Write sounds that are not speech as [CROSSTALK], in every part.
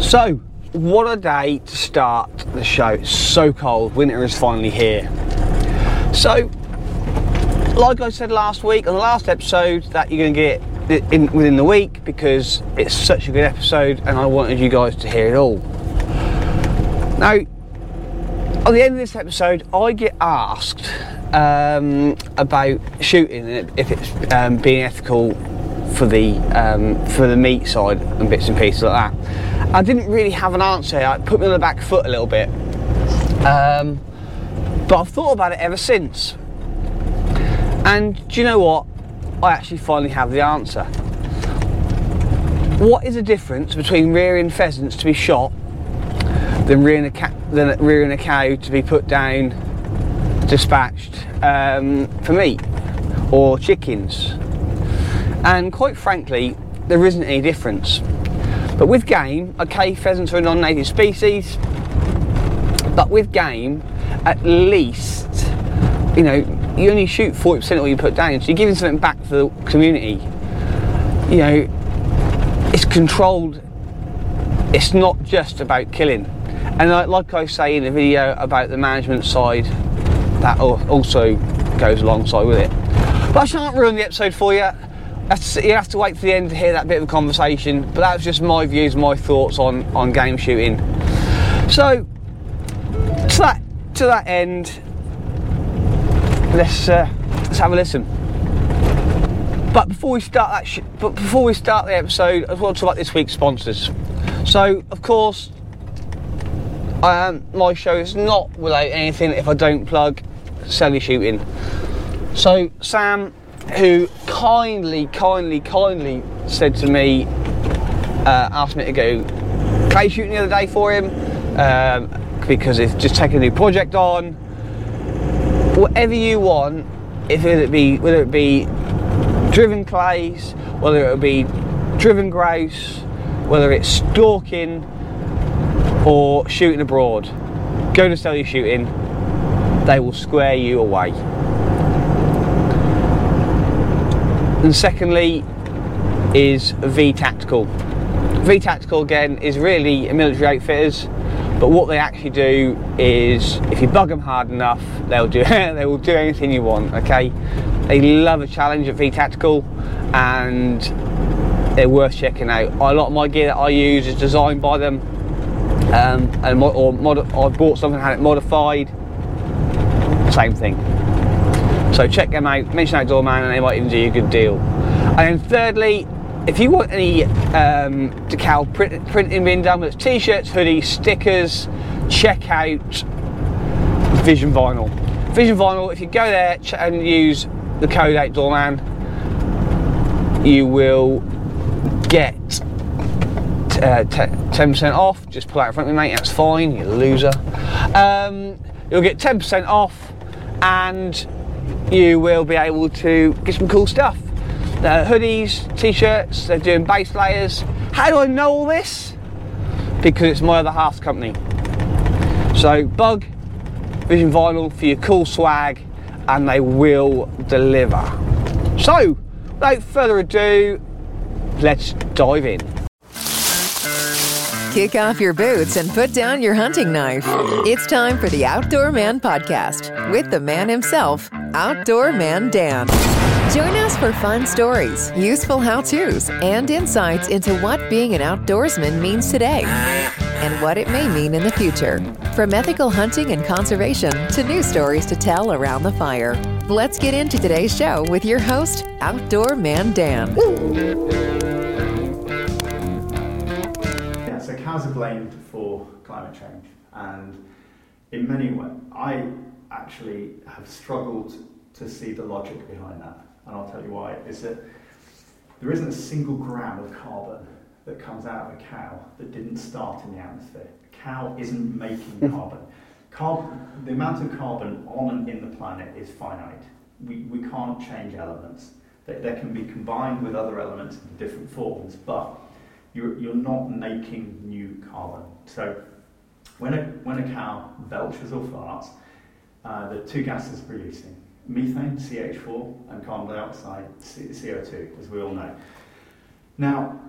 So, what a day to start the show. It's so cold, winter is finally here. So, like I said last week on the last episode, that you're going to get in, within the week because it's such a good episode and I wanted you guys to hear it all. Now, at the end of this episode, I get asked um, about shooting and if it's um, being ethical for the um, for the meat side and bits and pieces like that. I didn't really have an answer. It put me on the back foot a little bit, um, but I've thought about it ever since. And do you know what? I actually finally have the answer. What is the difference between rearing pheasants to be shot than rearing a, ca- than rearing a cow to be put down, dispatched um, for meat, or chickens? And quite frankly, there isn't any difference. But with game, okay, pheasants are a non-native species, but with game, at least, you know, you only shoot 40% of what you put down, so you're giving something back to the community. You know, it's controlled, it's not just about killing. And like I say in the video about the management side, that also goes alongside with it. But I shan't ruin the episode for you. You have to wait to the end to hear that bit of conversation, but that's just my views, my thoughts on, on game shooting. So, to that, to that end, let's uh, let's have a listen. But before we start that, sh- but before we start the episode, I want to talk about this week's sponsors. So, of course, um, my show is not without anything if I don't plug Sally Shooting. So, Sam, who kindly, kindly, kindly said to me, uh, asked me to go clay shooting the other day for him um, because he's just taken a new project on whatever you want, if it be whether it be driven clays, whether it be driven grouse, whether it's stalking or shooting abroad, go to sell your shooting. They will square you away. And secondly, is V Tactical. V Tactical again is really military outfitters but what they actually do is, if you bug them hard enough, they'll do [LAUGHS] they will do anything you want. Okay, they love a challenge at V Tactical, and they're worth checking out. A lot of my gear that I use is designed by them, um, and or mod, I bought something had it modified. Same thing. So check them out. Mention Outdoor Man, and they might even do you a good deal. And then thirdly, if you want any um, decal print, printing being done, with t-shirts, hoodies, stickers, check out Vision Vinyl. Vision Vinyl, if you go there and use the code Outdoorman, you will get uh, 10% off. Just pull out in front of me, mate. That's fine. You loser. Um, you'll get 10% off, and you will be able to get some cool stuff uh, hoodies, t-shirts, they're doing base layers. How do I know all this? Because it's my other half's company. So Bug, Vision Vinyl for your cool swag and they will deliver. So, without further ado, let's dive in. Kick off your boots and put down your hunting knife. It's time for the Outdoor Man Podcast with the man himself, Outdoor Man Dan. Join us for fun stories, useful how to's, and insights into what being an outdoorsman means today and what it may mean in the future. From ethical hunting and conservation to new stories to tell around the fire. Let's get into today's show with your host, Outdoor Man Dan. Yeah, blamed for climate change, and in many ways, I actually have struggled to see the logic behind that and I'll tell you why, is that there isn't a single gram of carbon that comes out of a cow that didn't start in the atmosphere. A cow isn't making hmm. carbon. carbon. The amount of carbon on and in the planet is finite. We, we can't change elements. They, they can be combined with other elements in different forms, but you're, you're not making new carbon. So when a, when a cow belches or farts, uh, the two gases producing methane, CH4, and carbon dioxide, CO2, as we all know. Now,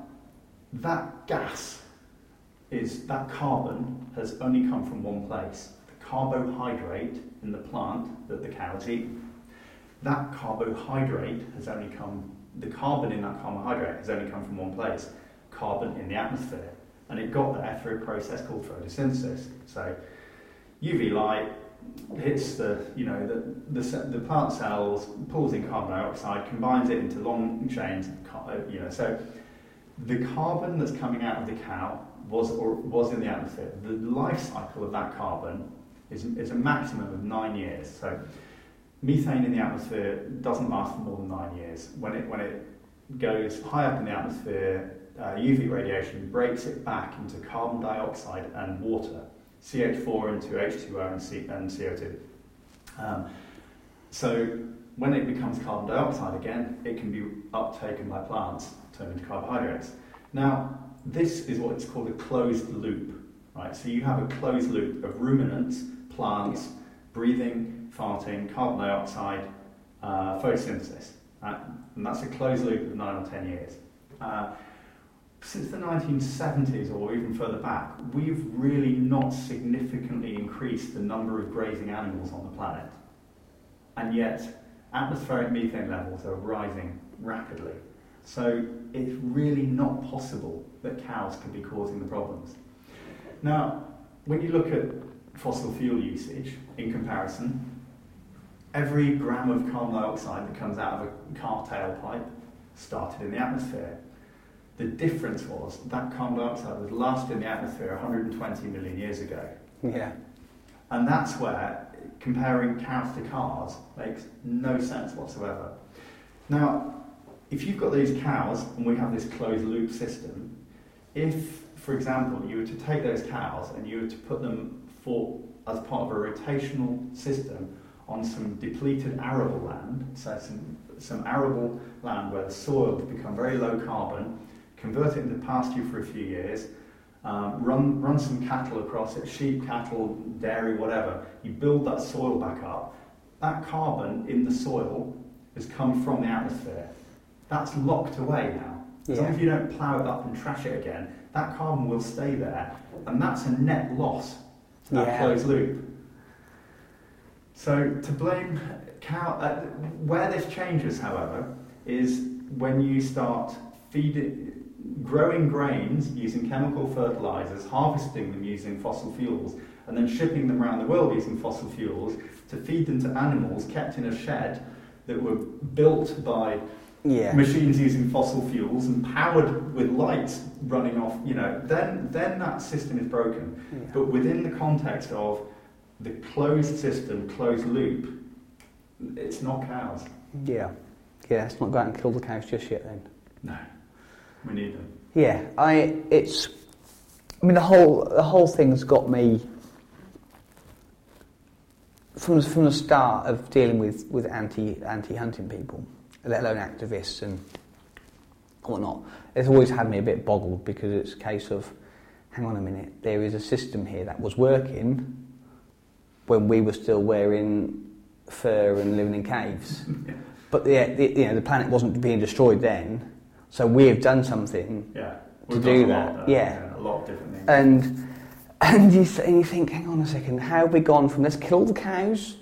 that gas is that carbon has only come from one place. The carbohydrate in the plant that the cows eat. That carbohydrate has only come, the carbon in that carbohydrate has only come from one place, carbon in the atmosphere. And it got there through a process called photosynthesis. So UV light hits the, you know, the, the, the plant cells, pulls in carbon dioxide, combines it into long chains, uh, you know, so the carbon that's coming out of the cow was, or was in the atmosphere. The life cycle of that carbon is, is a maximum of nine years. So methane in the atmosphere doesn't last for more than nine years. When it, when it goes high up in the atmosphere, uh, UV radiation breaks it back into carbon dioxide and water, CH4 into H2O and, C, and CO2. Um, so when it becomes carbon dioxide again, it can be uptaken by plants, turned into carbohydrates. Now, this is what it's called a closed loop, right? So you have a closed loop of ruminants, plants, breathing, farting, carbon dioxide, uh, photosynthesis, right? And that's a closed loop of nine or ten years. Uh, since the 1970s or even further back, we've really not significantly increased the number of grazing animals on the planet. And yet, atmospheric methane levels are rising rapidly. So it's really not possible that cows could be causing the problems. Now, when you look at fossil fuel usage in comparison, every gram of carbon dioxide that comes out of a car tailpipe started in the atmosphere. The difference was that carbon dioxide was last in the atmosphere 120 million years ago. Yeah. And that's where comparing cows to cars makes no sense whatsoever. Now, if you've got these cows and we have this closed loop system, if, for example, you were to take those cows and you were to put them for, as part of a rotational system on some depleted arable land, so some, some arable land where the soil has become very low carbon, convert it into pasture for a few years, um, run, run some cattle across it, sheep, cattle, dairy, whatever, you build that soil back up, that carbon in the soil has come from the atmosphere that's locked away now. As yeah. long as you don't plough it up and trash it again, that carbon will stay there, and that's a net loss to that yeah. closed loop. So to blame cow, uh, where this changes, however, is when you start feeding, growing grains using chemical fertilizers, harvesting them using fossil fuels, and then shipping them around the world using fossil fuels to feed them to animals kept in a shed that were built by yeah. machines using fossil fuels and powered with lights running off, you know, then, then that system is broken. Yeah. But within the context of the closed system, closed loop, it's not cows. Yeah. Yeah, let's not go out and kill the cows just yet then. No. We need them. Yeah, I it's I mean the whole the whole thing's got me from from the start of dealing with, with anti anti hunting people let alone activists and whatnot. It's always had me a bit boggled because it's a case of, hang on a minute, there is a system here that was working when we were still wearing fur and living in caves. [LAUGHS] But the, the, you know, the planet wasn't being destroyed then, so we have done something yeah. to do that. yeah. yeah. a lot of different things. And and you, and you think, hang on a second, how have we gone from let's kill the cows,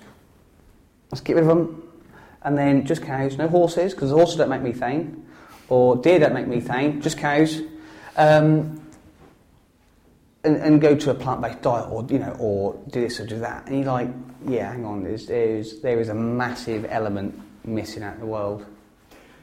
let's get rid of them, and then just cows, no horses, because horses don't make methane, or deer don't make methane, just cows. Um, and, and, go to a plant-based diet, or you know, or do this or do that, and you're like, yeah, hang on, there's, there's there is a massive element missing out in the world.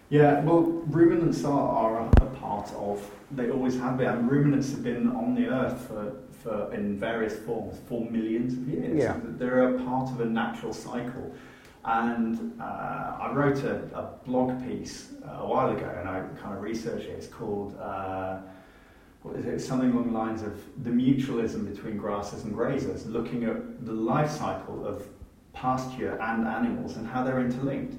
Yeah, well, ruminants are, are a, part of. They always have been. And ruminants have been on the earth for, for in various forms for millions of years. Yeah. They're a part of a natural cycle. And uh, I wrote a, a blog piece uh, a while ago, and I kind of researched it. It's called uh, what is it? Something along the lines of the mutualism between grasses and grazers, looking at the life cycle of pasture and animals and how they're interlinked.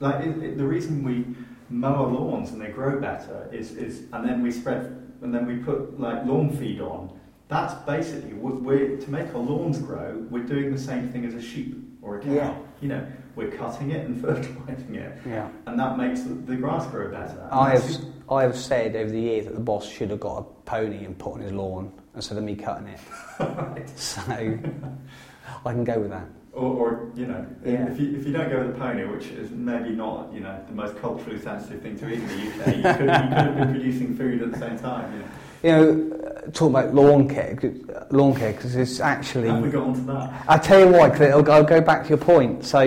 Like it, it, the reason we mow our lawns and they grow better is, is and then we spread and then we put like lawn feed on. That's basically we're, to make our lawns grow. We're doing the same thing as a sheep or a cow. Yeah. You know, we're cutting it and [LAUGHS] fertilizing it. Yeah. And that makes the, the grass grow better. I have, I have said over the years that the boss should have got a pony and put on his lawn instead of me cutting it. [LAUGHS] So I can go with that. Or, or you know, Yeah. if, you, if you don't go with a pony, which is maybe not you know the most culturally sensitive thing to eat in the UK, you could, you could have been producing food at the same time. You know. You know, uh, talking about lawn care, uh, lawn care, because it's actually. Have we got onto that? I'll tell you why, because I'll, I'll go back to your point. So,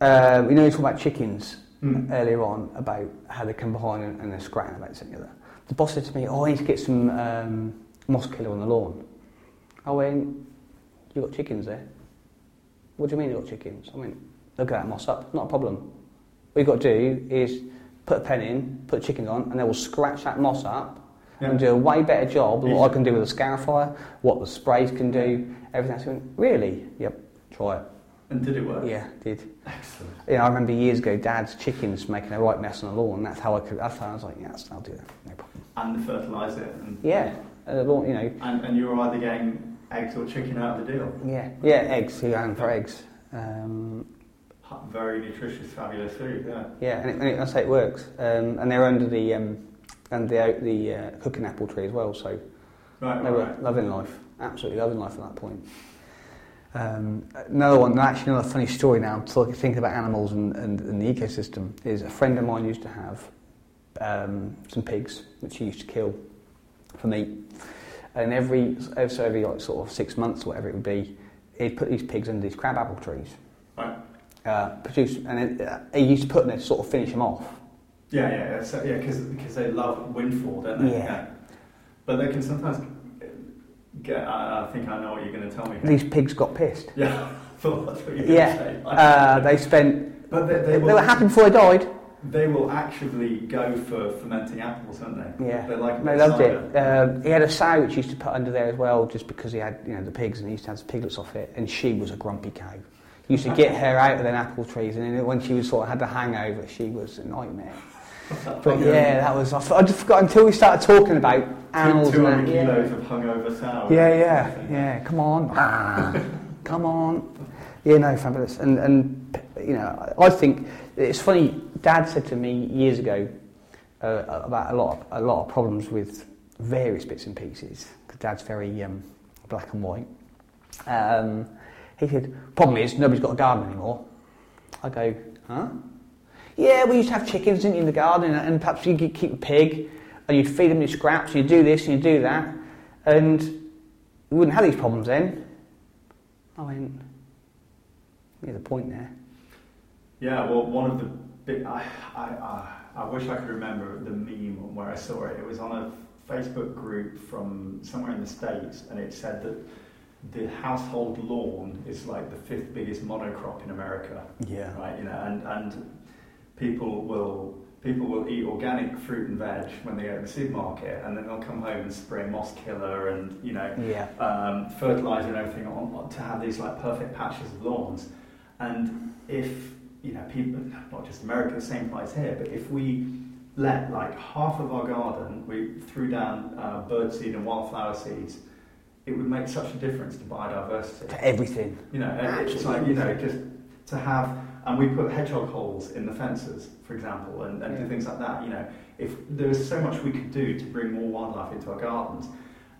um, you know, you talk about chickens Mm. earlier on about how they come behind and, and they're scratching about something other. The boss said to me, "Oh, I need to get some um, moss killer on the lawn." I went, "You got chickens there?" What do you mean you got chickens? I "Look at that moss up. Not a problem. What you've got to do is put a pen in, put chickens on, and they will scratch that moss up." Yeah. And do a way better job than what I can do with a scarifier, what the sprays can do, everything else. I went, really? Yep, try it. And did it work? Yeah, did. Excellent. You know, I remember years ago, Dad's chickens making a right mess on the lawn. And that's how I could. That's how I was like, yes, I'll do that, no problem. And fertilise it. And, Yeah, uh, the lawn, you know, And, and you were either getting eggs or chicken out of the deal. yeah, yeah, eggs. You're going for eggs? Um, Very nutritious, fabulous food. Yeah. yeah, and, it, and it, that's how it works. Um, and they're under the um, under the the uh, cooking apple tree as well. So Right. they right, were right. loving life, absolutely loving life at that point. Um, another one, actually another funny story now, thinking about animals and, and, and the ecosystem, is a friend of mine used to have um, some pigs, which he used to kill for meat. And every, so every like, sort of six months or whatever it would be, he'd put these pigs under these crab apple trees. Right. Uh, produce, and it, uh, he used to put them there to sort of finish them off. Yeah, yeah, yeah. So, yeah, because because they love windfall, don't they? Yeah. But they can sometimes get. I, I think I know what you're going to tell me. These pigs got pissed. [LAUGHS] Yeah, I thought that's what you were going Yeah, to say. uh, they spent. but they, They, they, were happy before they died. They will actively go for fermenting apples, don't they? Yeah, They like they loved cider. it. Um, he had a sow which he used to put under there as well, just because he had you know the pigs and he used to have the piglets off it, and she was a grumpy cow. He used to get her out of them apple trees, and then when she was sort of had the hangover, she was a nightmare. [LAUGHS] But yeah, that was. I just forgot until we started talking about animals Two hundred kilos of hungover sour. Yeah, yeah, yeah, [LAUGHS] yeah. Come on, Ah, come on. Yeah, no, fabulous. And and you know, I think it's funny. Dad said to me years ago uh, about a lot, of, a lot of problems with various bits and pieces. Because Dad's very um, black and white. Um, he said, "Problem is, nobody's got a garden anymore." I go, "Huh?" Yeah, we used to have chickens in the garden, and, perhaps you could keep a pig, and you'd feed them your scraps, and you do this and you do that, and we wouldn't have these problems then. I went, "Yeah, the point there." Yeah, well, one of the. I, I, I, I wish I could remember the meme where I saw it. It was on a Facebook group from somewhere in the States, and it said that the household lawn is like the fifth biggest monocrop in America. Yeah. Right, you know, and, and people will people will eat organic fruit and veg when they go to the supermarket, and then they'll come home and spray moss killer and you know Yeah. um, fertilizer and everything on to have these like perfect patches of lawns. And if you know people, not just America, the same applies here. But if we let like half of our garden, we threw down uh, birdseed and wildflower seeds, it would make such a difference to biodiversity. To everything. You know, and it's like you know just to have, and we put hedgehog holes in the fences, for example, and, and Yeah. do things like that. You know, if there was so much we could do to bring more wildlife into our gardens,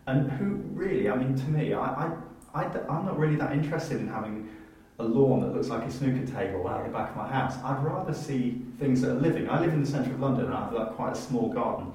and who really, I mean, to me, I, I, I am not really that interested in having a lawn that looks like a snooker table out the back of my house. I'd rather see things that are living. I live in the centre of London, and I have like quite a small garden,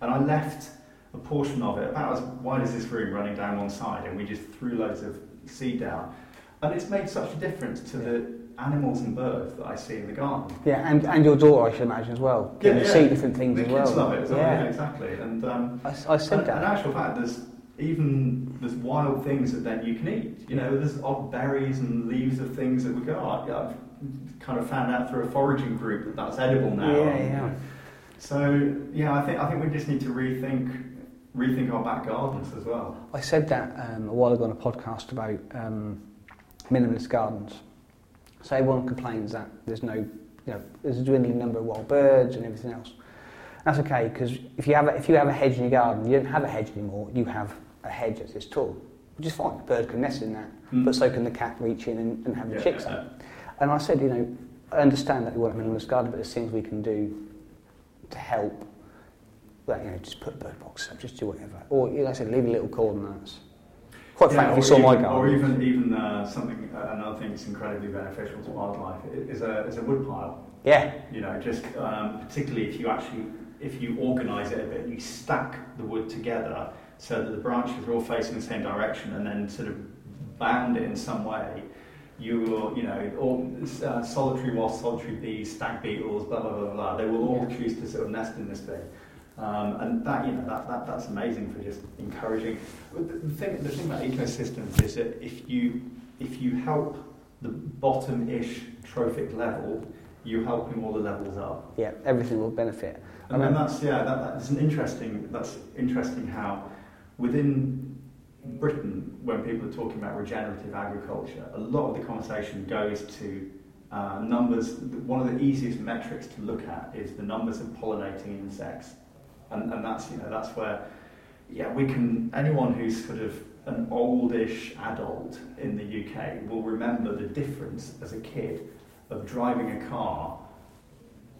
and I left a portion of it about as wide as this room running down one side, and we just threw loads of seed down. And it's made such a difference to the animals and birds that I see in the garden. Yeah, and, and your daughter, I should imagine as well. Getting to see different things the as well. kids love it. Yeah, Yeah, exactly. And um, I, I said and, that. in actual fact, there's even there's wild things that then you can eat. You know, there's odd berries and leaves of things that we go, I, I've kind of found out through a foraging group that that's edible now. Yeah, yeah. So yeah, I think I think we just need to rethink rethink our back gardens as well. I said that um, a while ago on a podcast about um, minimalist gardens. So everyone complains that there's no, you know, there's a dwindling number of wild birds and everything else. That's okay because if you have a, if you have a hedge in your garden, you don't have a hedge anymore. You have a hedge that's this tall, which is fine. bird can nest in that, Mm. but so can the cat reach in and, and have the Yeah, chicks yeah, out. And I said, you know, I understand that we want a minimalist garden, but there's things we can do to help that, you know, just put a bird box up, just do whatever. Or, you know, like I said, leave a little coordinates. Quite Yeah, frankly, if or you saw my even- Or even, even uh, something, uh, another thing that's incredibly beneficial to wildlife is a, is a wood pile. Yeah, You know, just um, particularly if you actually, if you organise it a bit, you stack the wood together so that the branches are all facing the same direction and then sort of bound it in some way. You will, you know, all uh, solitary wasps, solitary bees, stag beetles, blah blah blah blah. They will all choose to sort of nest in this thing, um, and that you know that, that that's amazing for just encouraging. The the thing, the thing about ecosystems is that if you if you help the bottom-ish trophic level, you're helping all the levels up. yeah, everything will benefit. And then that's yeah, that, that's an interesting. That's interesting how within Britain, when people are talking about regenerative agriculture, a lot of the conversation goes to uh, numbers. One of the easiest metrics to look at is the numbers of pollinating insects, and, and that's you know that's where yeah we can anyone who's sort of an oldish adult in the UK will remember the difference as a kid of driving a car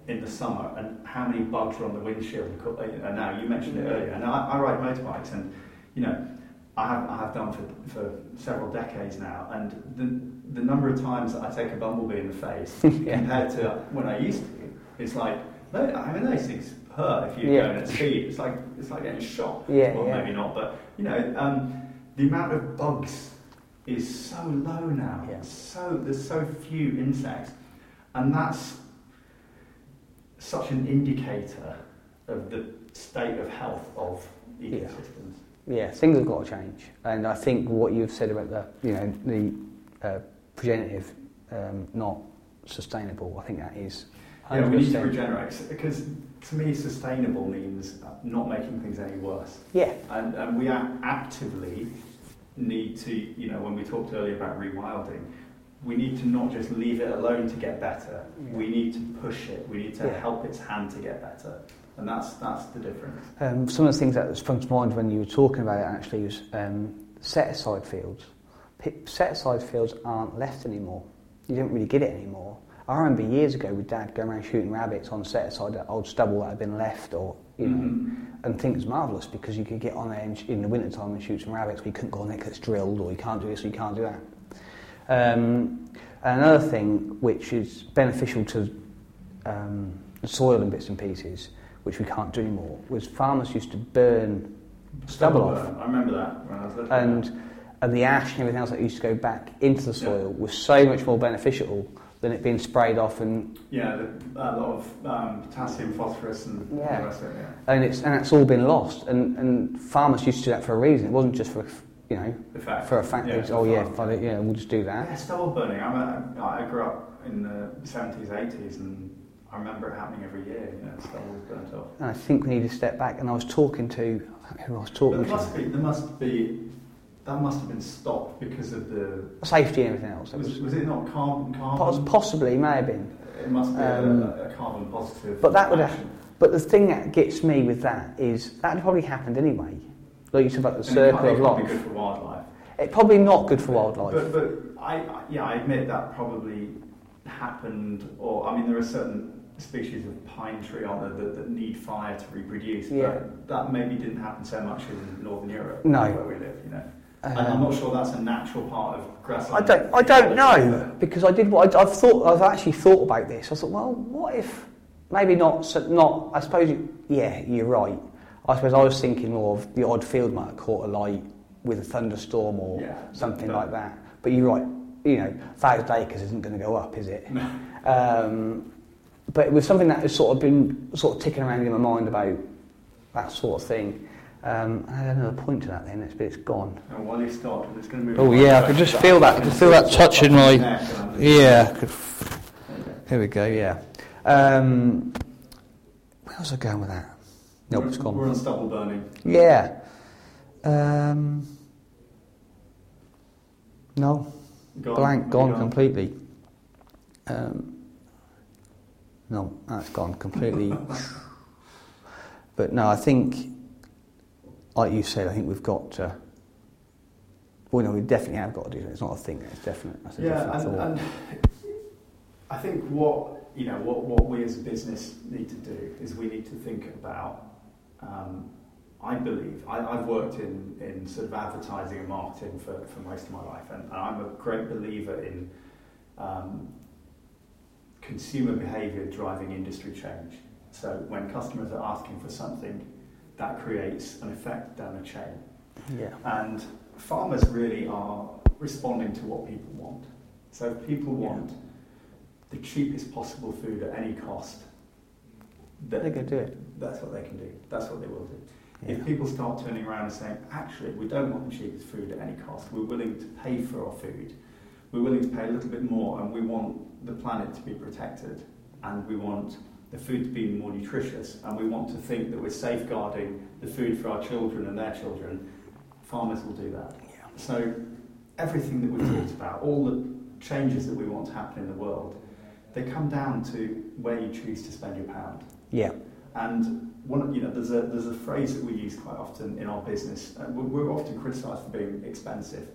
in the summer and how many bugs are on the windshield. And uh, now you mentioned it earlier, and I, I ride motorbikes, and you know I have I have done for, for several decades now, and the the number of times that I take a bumblebee in the face [LAUGHS] Yeah. compared to when I used to, it's like I mean those things hurt if you're Yeah. going at speed. It's like it's like getting shot. Yeah, well, yeah. maybe not, but you know um, the amount of bugs is so low now. Yeah. So there's so few insects, and that's such an indicator of the state of health of ecosystems. Yeah, things have got to change, and I think what you've said about the, you know, the uh, progenitive um, not sustainable. I think that is. Yeah, we need to regenerate because to me, sustainable means not making things any worse, Yeah, and, and we are actively need to, you know, when we talked earlier about rewilding. We need to not just leave it alone to get better. Yeah. We need to push it. We need to Yeah. help its hand to get better, and that's that's the difference. um, some of the things that sprung to mind when you were talking about it actually was um, set aside fields. Set aside fields aren't left anymore. You don't really get it anymore. I remember years ago with Dad going around shooting rabbits on set aside that old stubble that had been left, or you know, Mhm. and think it's marvellous because you could get on there in, in the winter time and shoot some rabbits, but you couldn't go on there because it's drilled, or you can't do this, or you can't do that. Um, another thing which is beneficial to um, soil in bits and pieces, which we can't do anymore, was farmers used to burn stubble off, I remember that when I was little. and and the ash and everything else that used to go back into the soil was so much more beneficial than it being sprayed off and Yeah, the, a lot of um, potassium, phosphorus, and Yeah. the rest of it. Yeah. and it's and it's all been lost. And, and farmers used to do that for a reason. It wasn't just for you know for a fact. Yeah, that, oh yeah, farm. yeah, we'll just do that. Yeah, stubble burning. I'm a, I grew up in the 70s, 80s, and I remember it happening every year. You know, stubble was burnt off. And I think we need to step back. And I was talking to who I was talking there must to. be, there must be, that must have been stopped because of the. Safety and everything else. Was, was, it not carbon? carbon? possibly may have been. It must be Um, a, a carbon positive. but that would have- But the thing that gets me with that is that probably happened anyway. Like you said about the And circle of life. good for wildlife. It's probably not good for wildlife. But, but I, I- yeah, I admit that probably happened, or I mean, there are certain species of pine tree on there that, that need fire to reproduce. Yeah. But that maybe didn't happen so much in Northern Europe, No. where we live. You know, and I'm Um, not sure that's a natural part of grassland. I don't, I don't know because I did what I, I've thought. I've actually thought about this. I thought, well, what if maybe not? so- Not. I suppose. You, yeah, you're right. I suppose I was thinking more of the odd field might have caught a light with a thunderstorm or Yeah, something but- like that. But you're right. You know, thousand acres isn't going to go up, is it? No. Um, but it was something that has sort of been sort of ticking around in my mind about that sort of thing. Um, I had another point to that then, it's, but it's gone. And while you start, it's going to move. Oh, yeah, I could just feel that- I could feel that touching my- Neck and I'm just- Yeah, I could There you go. Here we go, yeah. Um, where was I going with that? Nope, We're- it's gone. We're on stubble burning. Yeah. Um, no, Gone. blank, gone, Gone. completely. Um, no, that's gone completely. but no, I think, like you said, I think we've got to. Well, no, we definitely have got to do that. It's not a thing. It's definite. That's a Yeah, definite and, thought. and I think what you know what, what we as a business need to do is we need to think about um, I believe, I, I've worked in, in sort of advertising and marketing for, for most of my life, and, and I'm a great believer in um, consumer behaviour driving industry change. So when customers are asking for something, that creates an effect down a chain. Yeah. And farmers really are responding to what people want. So if people Yeah. want the cheapest possible food at any cost, that, going to do it. that's what they can do. That's what they will do. Yeah. If people start turning around and saying, actually, we don't want the cheapest food at any cost, we're willing to pay for our food, we're willing to pay a little bit more, and we want the planet to be protected, and we want the food to be more nutritious, and we want to think that we're safeguarding the food for our children and their children, farmers will do that. Yeah. So everything that we've talked about, all the changes that we want to happen in the world, they come down to where you choose to spend your pound. Yeah. And one, you know, there's a there's a phrase that we use quite often in our business. Uh, we're, we're often criticised for being expensive,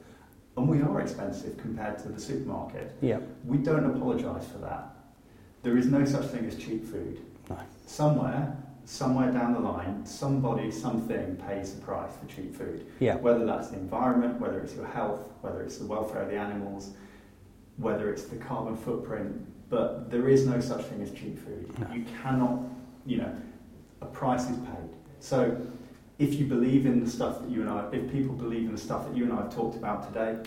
and we are expensive compared to the supermarket. Yeah. We don't apologise for that. There is no such thing as cheap food. No. Somewhere, somewhere down the line, somebody, something pays the price for cheap food. Yeah. Whether that's the environment, whether it's your health, whether it's the welfare of the animals, whether it's the carbon footprint, but there is no such thing as cheap food. No. You cannot, you know, a price is paid. So if you believe in the stuff that you and I, if people believe in the stuff that you and I have talked about today,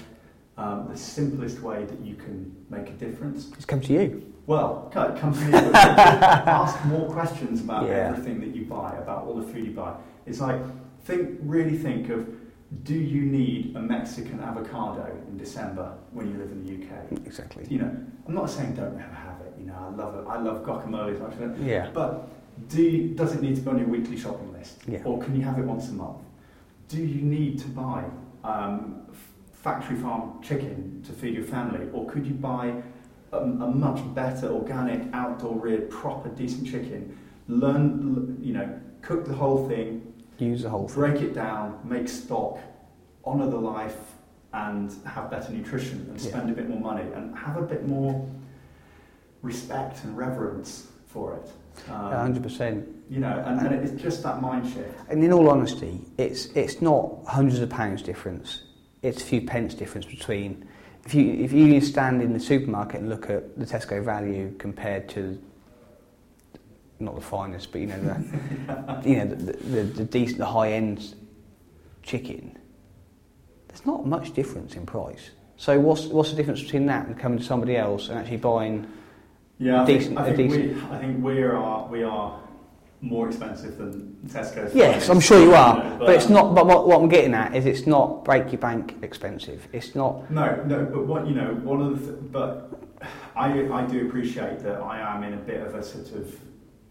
um, the simplest way that you can make a difference, is come to you. well, come to me, [LAUGHS] ask more questions about Yeah. everything that you buy, about all the food you buy. It's like, think, really think of, do you need a Mexican avocado in December when you live in the UK? Exactly. You know, I'm not saying don't ever have it. You know, I love it. I love guacamole as much as Yeah. But do you, does it need to be on your weekly shopping list? Yeah. Or can you have it once a month? Do you need to buy um, factory farm chicken to feed your family? Or could you buy a, a much better organic, outdoor reared, proper, decent chicken? Learn, you know, cook the whole thing, Use the whole thing. break it down, make stock, honour the life, and have better nutrition and Yeah. spend a bit more money and have a bit more respect and reverence for it. Um, hundred percent. you know, and, and it's just that mind shift. And in all honesty, it's it's not hundreds of pounds difference. It's a few pence difference between if you if you stand in the supermarket and look at the Tesco value compared to not the finest, but you know the [LAUGHS] you know the, the, the decent, the high end chicken. There's not much difference in price. So what's what's the difference between that and coming to somebody else and actually buying? Yeah, I Decent- think, I think, we, I think we are we are more expensive than Tesco. Yes, I'm sure you know, are, but it's not. But what, um, what I'm getting at is it's not break your bank expensive. It's not. No, no, but what you know, one of the, th- but I I do appreciate that I am in a bit of a sort of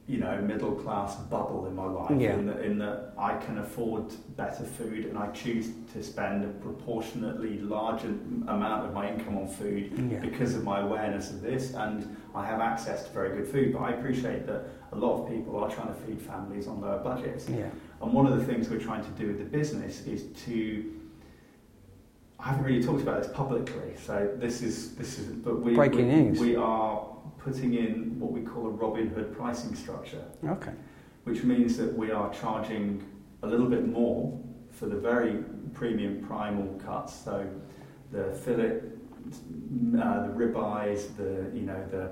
you know middle class bubble in my life Yeah. in that in that I can afford better food and I choose to spend a proportionately larger amount of my income on food Yeah. because of my awareness of this and I have access to very good food. But I appreciate that a lot of people are trying to feed families on lower budgets. Yeah. And one of the things we're trying to do with the business is to. I haven't really talked about this publicly, so this is this is. But we Breaking we, news. We are putting in what we call a Robin Hood pricing structure, Okay. which means that we are charging a little bit more for the very premium primal cuts. So the fillet, uh, the ribeyes, the you know the.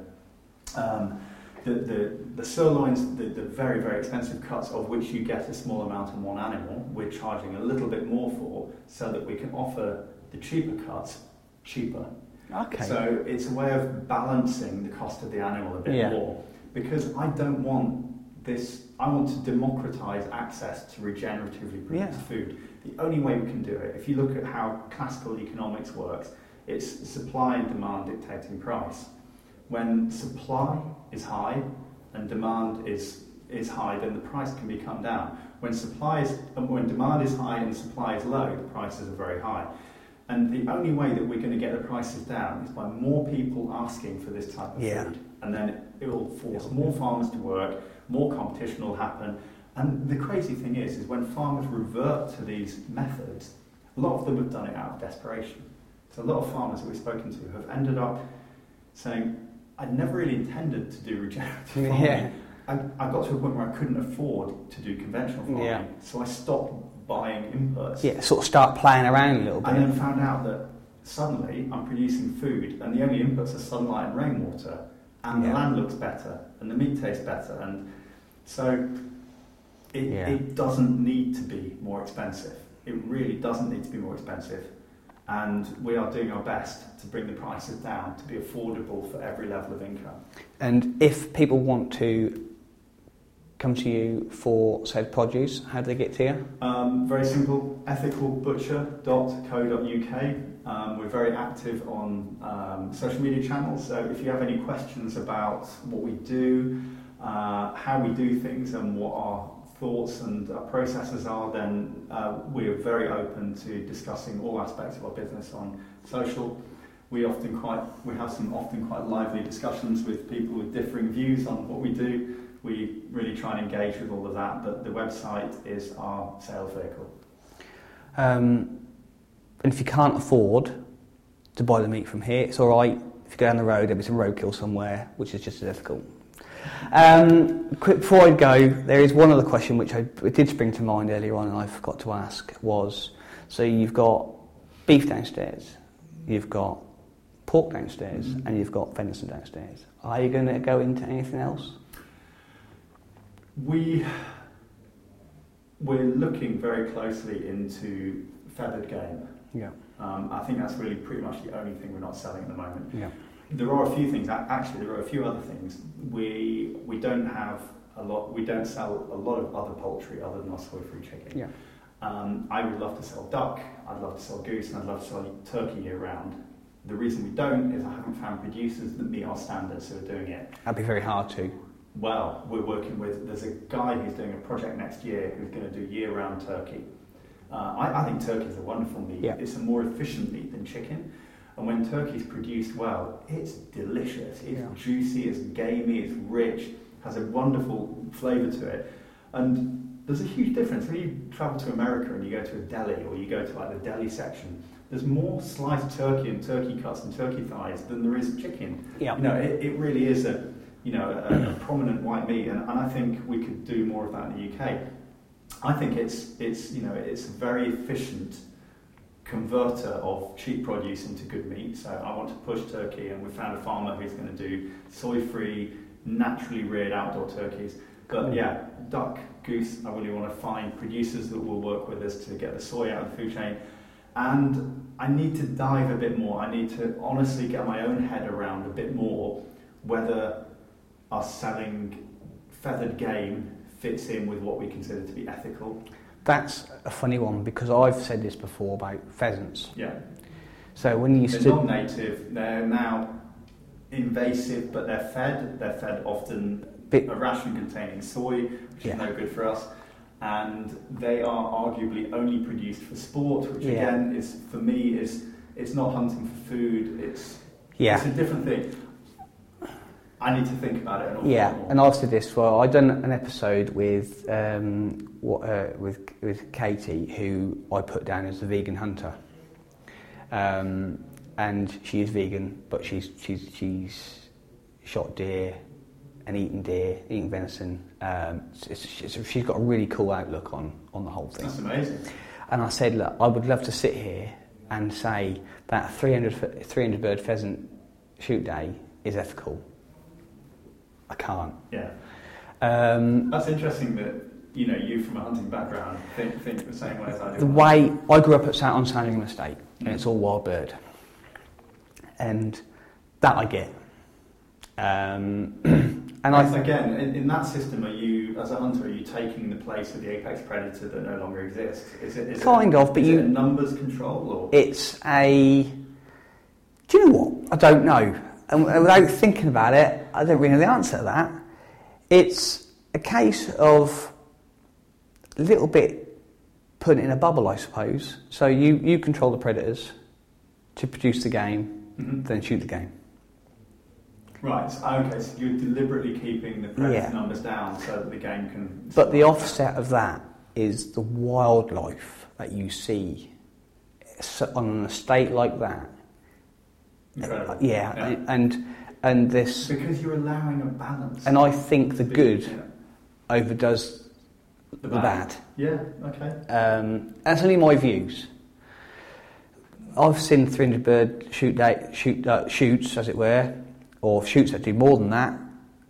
Um, the, the, the sirloins, the, the very, very expensive cuts of which you get a small amount on one animal, we're charging a little bit more for so that we can offer the cheaper cuts cheaper. Okay. So it's a way of balancing the cost of the animal a bit Yeah. more because I don't want this, I want to democratize access to regeneratively produced Yeah. food. The only way we can do it, if you look at how classical economics works, it's supply and demand dictating price. When supply is high and demand is, is high, then the price can be come down. When supply is, when demand is high and supply is low, the prices are very high. And the only way that we're going to get the prices down is by more people asking for this type of Yeah. food. And then it will force more farmers to work, more competition will happen. And the crazy thing is, is when farmers revert to these methods, a lot of them have done it out of desperation. So a lot of farmers that we've spoken to have ended up saying, I never really intended to do regenerative [LAUGHS] farming. Yeah. I, I got to a point where I couldn't afford to do conventional farming, Yeah. so I stopped buying inputs. Yeah, sort of start playing around a little bit. And then found out that suddenly I'm producing food, and the only inputs are sunlight and rainwater, and Yeah. the land looks better, and the meat tastes better, and so it, Yeah. it doesn't need to be more expensive. It really doesn't need to be more expensive, and we are doing our best to bring the prices down to be affordable for every level of income. And if people want to come to you for said produce, how do they get to you? Um, very simple, ethicalbutcher.co.uk. Um, we're very active on um, social media channels, so if you have any questions about what we do, uh, how we do things, and what our thoughts and processes are, then uh, we're very open to discussing all aspects of our business on social. We often quite we have some often quite lively discussions with people with differing views on what we do. We really try and engage with all of that, but the website is our sales vehicle. Um, and if you can't afford to buy the meat from here, it's all right. If you go down the road, there'll be some roadkill somewhere, which is just as difficult. Um, quick before I go, there is one other question which I, did spring to mind earlier on, and I forgot to ask. Was so you've got beef downstairs, you've got pork downstairs, Mhm. and you've got venison downstairs. Are you going to go into anything else? We we're looking very closely into feathered game. Yeah, Um, I think that's really pretty much the only thing we're not selling at the moment. yeah, There are a few things. Actually, there are a few other things. We we don't have a lot. We don't sell a lot of other poultry other than our soy-free chicken. yeah. Um, I would love to sell duck. I'd love to sell goose, and I'd love to sell turkey year round. The reason we don't is I haven't found producers that meet our standards who are doing it. That'd be very hard to. Well, we're working with, there's a guy who's doing a project next year who's going to do year round turkey. Uh, I, I think turkey is a wonderful meat. Yeah. It's a more efficient meat than chicken. And when turkey's produced well, it's delicious. It's Yeah. juicy, it's gamey, it's rich, has a wonderful flavour to it. And there's a huge difference. When you travel to America and you go to a deli or you go to like the deli section, there's more sliced turkey and turkey cuts and turkey thighs than there is chicken. Yeah. You know, it, it really is a, you know, a, a [CLEARS THROAT] prominent white meat, and, and I think we could do more of that in the UK. I think it's, it's, you know, it's very efficient converter of cheap produce into good meat. So I want to push turkey, and we found a farmer who's going to do soy-free, naturally reared outdoor turkeys. But mm. yeah, duck, goose. I really want to find producers that will work with us to get the soy out of the food chain. And I need to dive a bit more. I need to honestly get my own head around a bit more whether us selling feathered game fits in with what we consider to be ethical. That's a funny one because I've said this before about pheasants. Yeah. So when you They're stood, non-native. They're now invasive, but they're fed. They're fed often Bit- a ration containing soy, which Yeah. is no good for us. And they are arguably only produced for sport, which Yeah. again is for me is it's not hunting for food. It's yeah, it's a different thing. I need to think about it an yeah, and I've said this. Well, I've done an episode with um, what, uh, with with Katie, who I put down as the vegan hunter, um, and she is vegan, but she's she's she's shot deer and eaten deer, eaten venison. Um, it's, it's, she's got a really cool outlook on on the whole thing. That's amazing. And I said, look, I would love to sit here and say that 300, 300 bird pheasant shoot day is ethical. I can't. Yeah. Um, That's interesting that you know you from a hunting background think, think the same way as I do. the way I grew up at on Sandringham Estate, and it's all wild bird, and that I get. Um, [CLEARS THROAT] and I, again, in, in that system, are you, as a hunter, are you taking the place of the apex predator that no longer exists? Is it, is Kind it, of, but is you- it a numbers control or? it's a. Do you know what? I don't know. And without thinking about it, I don't really know the answer to that. It's a case of little bit put in a bubble, I suppose. So you, you control the predators to produce the game, Mhm. then shoot the game. Right. Okay. So you're deliberately keeping the predator Yeah. numbers down so that the game can. But the offset of that is the wildlife that you see so- on an estate like that. Incredible. Yeah, and and this, Because you're allowing a balance. and I think the good yeah. overdoes the bad. Yeah, okay. Um, that's only my views. I've seen 300 bird shoot day, shoot uh, shoots, as it were, or shoots that do more than that,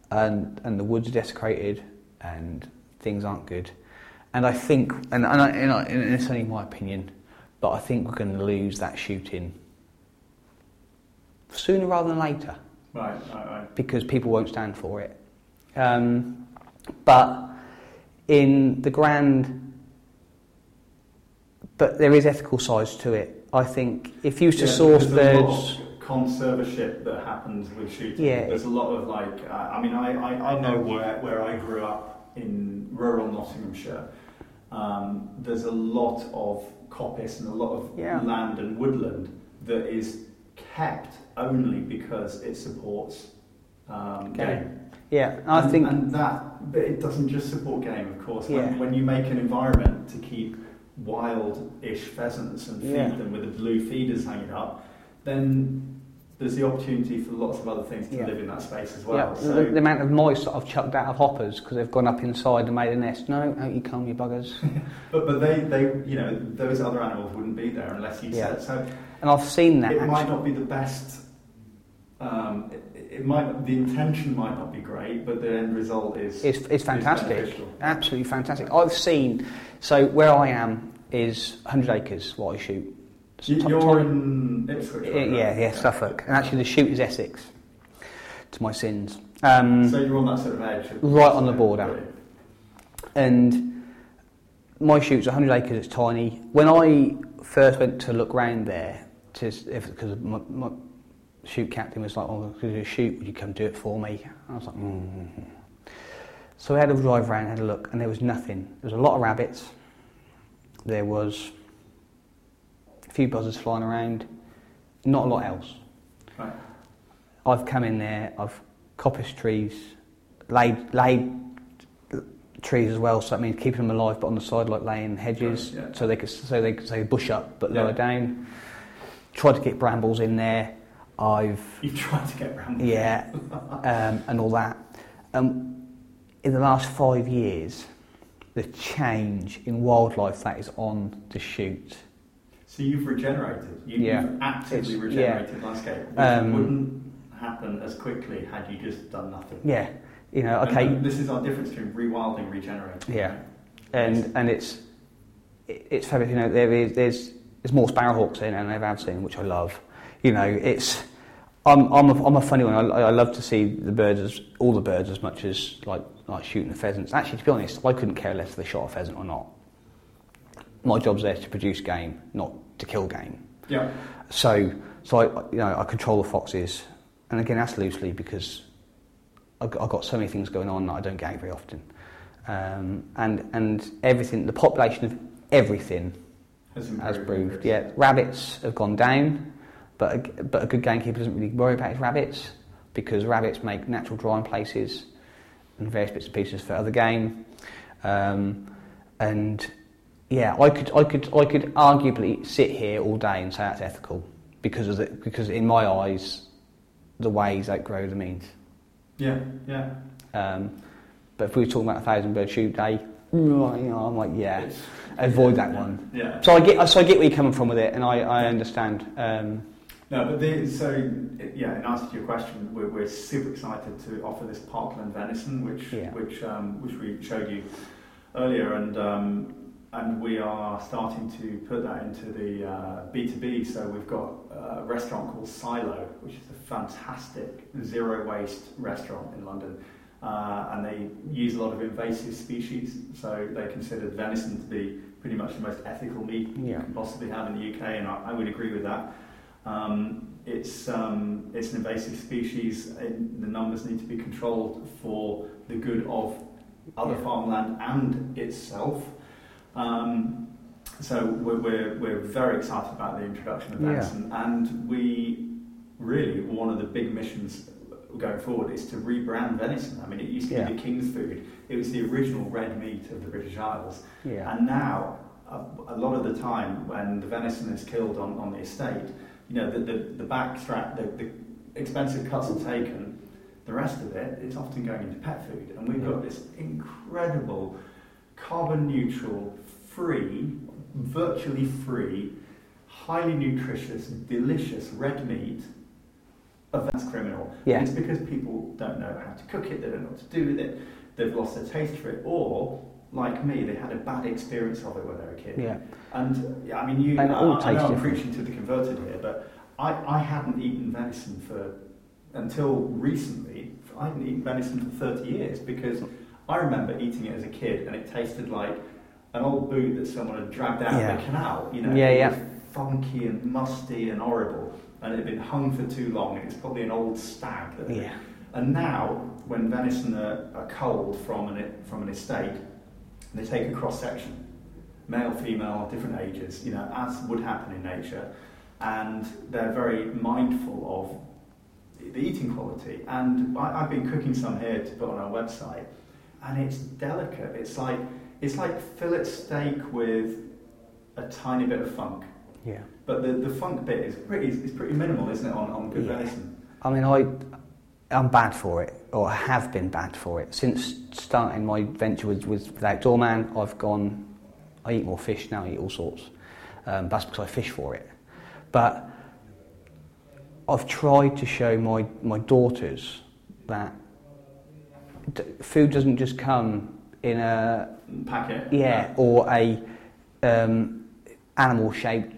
and and the woods are desecrated, and things aren't good. And I think, and, and, I, and, I, and it's only my opinion, but I think we're going to lose that shooting sooner rather than later Right, right, right. because people won't stand for it. Um, but in the grand, but there is ethical sides to it. I think if you used to Yeah, source there's a lot of conservatorship that happens with shooting. Yeah. There's a lot of like, uh, I mean, I, I, I know where, where I grew up in rural Nottinghamshire. Um, there's a lot of coppice and a lot of Yeah. land and woodland that is kept only because it supports um, Game. game. Yeah, I and, think and that, but it doesn't just support game, of course. When, Yeah. when you make an environment to keep wild-ish pheasants and feed Yeah. them with the blue feeders hanging up, then there's the opportunity for lots of other things to Yeah. live in that space as well. yeah, so, the, the amount of mice that I've chucked out of hoppers because they've gone up inside and made a nest. No, out you come, you buggers. [LAUGHS] but but they, they, you know, those other animals wouldn't be there unless you Yeah. said so. And I've seen that. It might not be the best. Um, it, it might the intention might not be great, but the end result is It's, it's fantastic. beneficial. Absolutely fantastic. I've seen, so where I am is 100 acres what I shoot. You, Top- you're top- in Ipswich, Yeah, right? yeah, yeah, Suffolk. And actually, the shoot is Essex, to my sins. Um, So you're on that sort of edge. Right on the border. And my shoot's 100 acres, it's tiny. When I first went to look round there, because my, my shoot captain was like, oh, I'm going to shoot, would you come do it for me? I was like, mm So I had a drive around, had a look, and there was nothing. There was a lot of rabbits. There was a few buzzards flying around, not a lot else. Right. I've come in there, I've coppiced trees, laid, laid trees as well, so that means keeping them alive, but on the side, like laying hedges, yeah. so they could so they could say bush up but lower down. Tried to get brambles in there. I've You've tried to get around. yeah, um, and all that. Um, in the last five years, the change in wildlife that is on the shoot. So you've regenerated. You, Yeah. You've actively It's- yeah. regenerated landscape, which Um, wouldn't happen as quickly had you just done nothing. Yeah, you know, okay, and this is our difference between rewilding regenerating. Yeah. and and it's it's fabulous. You know, there is there's there's more sparrowhawks in, and I've had seen, which I love. You know, it's I'm I'm a, I'm a funny one. I, I love to see the birds, as, all the birds, as much as like like shooting the pheasants. Actually, to be honest, I couldn't care less if they shot a pheasant or not. My job's there to produce game, not to kill game. Yeah. So, so I, you know, I control the foxes, and again, that's loosely because I've got, I've got so many things going on that I don't get out very often, um, and and everything, the population of everything Has has improved. proved. Yeah, rabbits have gone down, but a, but a good gamekeeper doesn't really worry about his rabbits because rabbits make natural drying places and various bits and pieces for other game, um, and yeah, I could I could I could arguably sit here all day and say that's ethical because of the, because in my eyes, the ways outgrow the means. Yeah, yeah. Um, but if we were talking about a thousand bird shoot day, you know, I'm like, yeah, avoid that one. Yeah. So I get, so I get where you're coming from with it, and I, I understand. Um, No, but the, so yeah, in answer to your question, we're, we're super excited to offer this Parkland venison, which Yeah. which um, which we showed you earlier, and um, and we are starting to put that into the B two B. So we've got a restaurant called Silo, which is a fantastic zero waste restaurant in London. Uh, and they use a lot of invasive species, so they consider venison to be pretty much the most ethical meat you can possibly have in the UK, and I, I would agree with that. Um, it's, um, it's an invasive species. The numbers need to be controlled for the good of other Yeah. farmland and itself. Um, so we're, we're, we're very excited about the introduction of Yeah. venison, and we really one of the big missions going forward is to rebrand venison. I mean, it used to Yeah. be the king's food. It was the original red meat of the British Isles. yeah, And now, a, a lot of the time when the venison is killed on, on the estate, you know, the, the, the back strap, the, the, expensive cuts are taken, the rest of it, it is often going into pet food. And we've got this incredible carbon neutral, free, virtually free, highly nutritious, delicious red meat of that's criminal. Yeah. And it's because people don't know how to cook it, they don't know what to do with it, they've lost their taste for it, or like me, they had a bad experience of it when they were a kid. Yeah. And yeah, I mean, you. And I, all I tastes know I'm preaching to the converted here, but I, I hadn't eaten venison for until recently. I hadn't eaten venison for 30 years because I remember eating it as a kid, and it tasted like an old boot that someone had dragged out Yeah. of the canal. You know, Yeah, it yeah. was funky and musty and horrible, and it had been hung for too long. And it was probably an old stag. Yeah. and now, when venison are, are culled from an, from an estate, they take a cross section, male, female, different ages, you know, as would happen in nature, and they're very mindful of the eating quality. And I, I've been cooking some here to put on our website, and it's delicate. It's like it's like fillet steak with a tiny bit of funk. Yeah. But the, the funk bit is pretty is pretty minimal, isn't it, on, on good Yeah. venison? I mean, I, I'm bad for it, or have been bad for it. Since starting my venture with, with, with Outdoor Man, I've gone, I eat more fish now, I eat all sorts. Um, that's because I fish for it. But I've tried to show my, my daughters that d- food doesn't just come in a Packet. yeah, or a um, animal-shaped,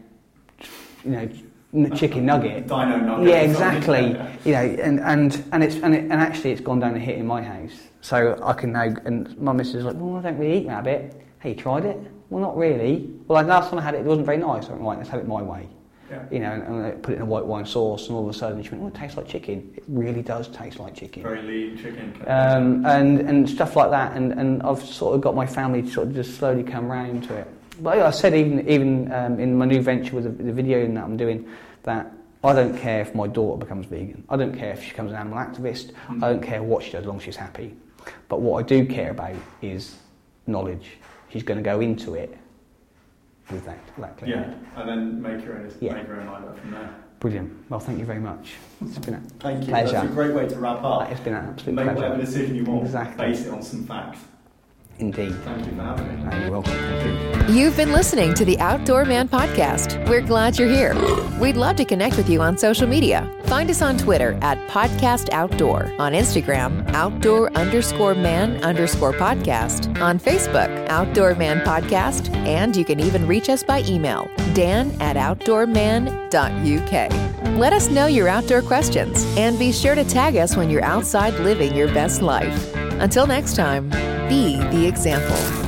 you know, chicken nugget. [LAUGHS] Dino nugget. Yeah, exactly. You know, and and and it's and, it, and actually it's gone down a hit in my house. So I can now. And my missus is like, well, I don't really eat that bit. Hey, you tried it? Well, not really. Well, like, last time I had it, it wasn't very nice. I went, right, let's have it my way. Yeah. You know, and, and I put it in a white wine sauce, and all of a sudden she went, oh, it tastes like chicken. It really does taste like chicken. Very lean chicken. Um, and, and stuff like that. And, and I've sort of got my family to sort of just slowly come round to it. But I said even even um, in my new venture with the, the video that I'm doing that I don't care if my daughter becomes vegan. I don't care if she becomes an animal activist. I don't care what she does as long as she's happy. But what I do care about is knowledge. She's going to go into it with that, that clear. Yeah, and then make your own, Yeah. make your own mind up from there. Brilliant. Well, thank you very much. It's been a Thank you. pleasure. That's a great way to wrap up. It's been an absolute pleasure. Make pleasure. whatever decision you want. Exactly. Base it on some facts. Indeed. Thank you for having me. Ah, you're welcome. Thank you. You've been listening to the Outdoor Man Podcast. We're glad you're here. We'd love to connect with you on social media. Find us on Twitter at Podcast Outdoor, on Instagram, outdoor underscore man underscore podcast, on Facebook, Outdoor Man Podcast, and you can even reach us by email, dan at outdoorman.uk. Let us know your outdoor questions and be sure to tag us when you're outside living your best life. Until next time, be the example.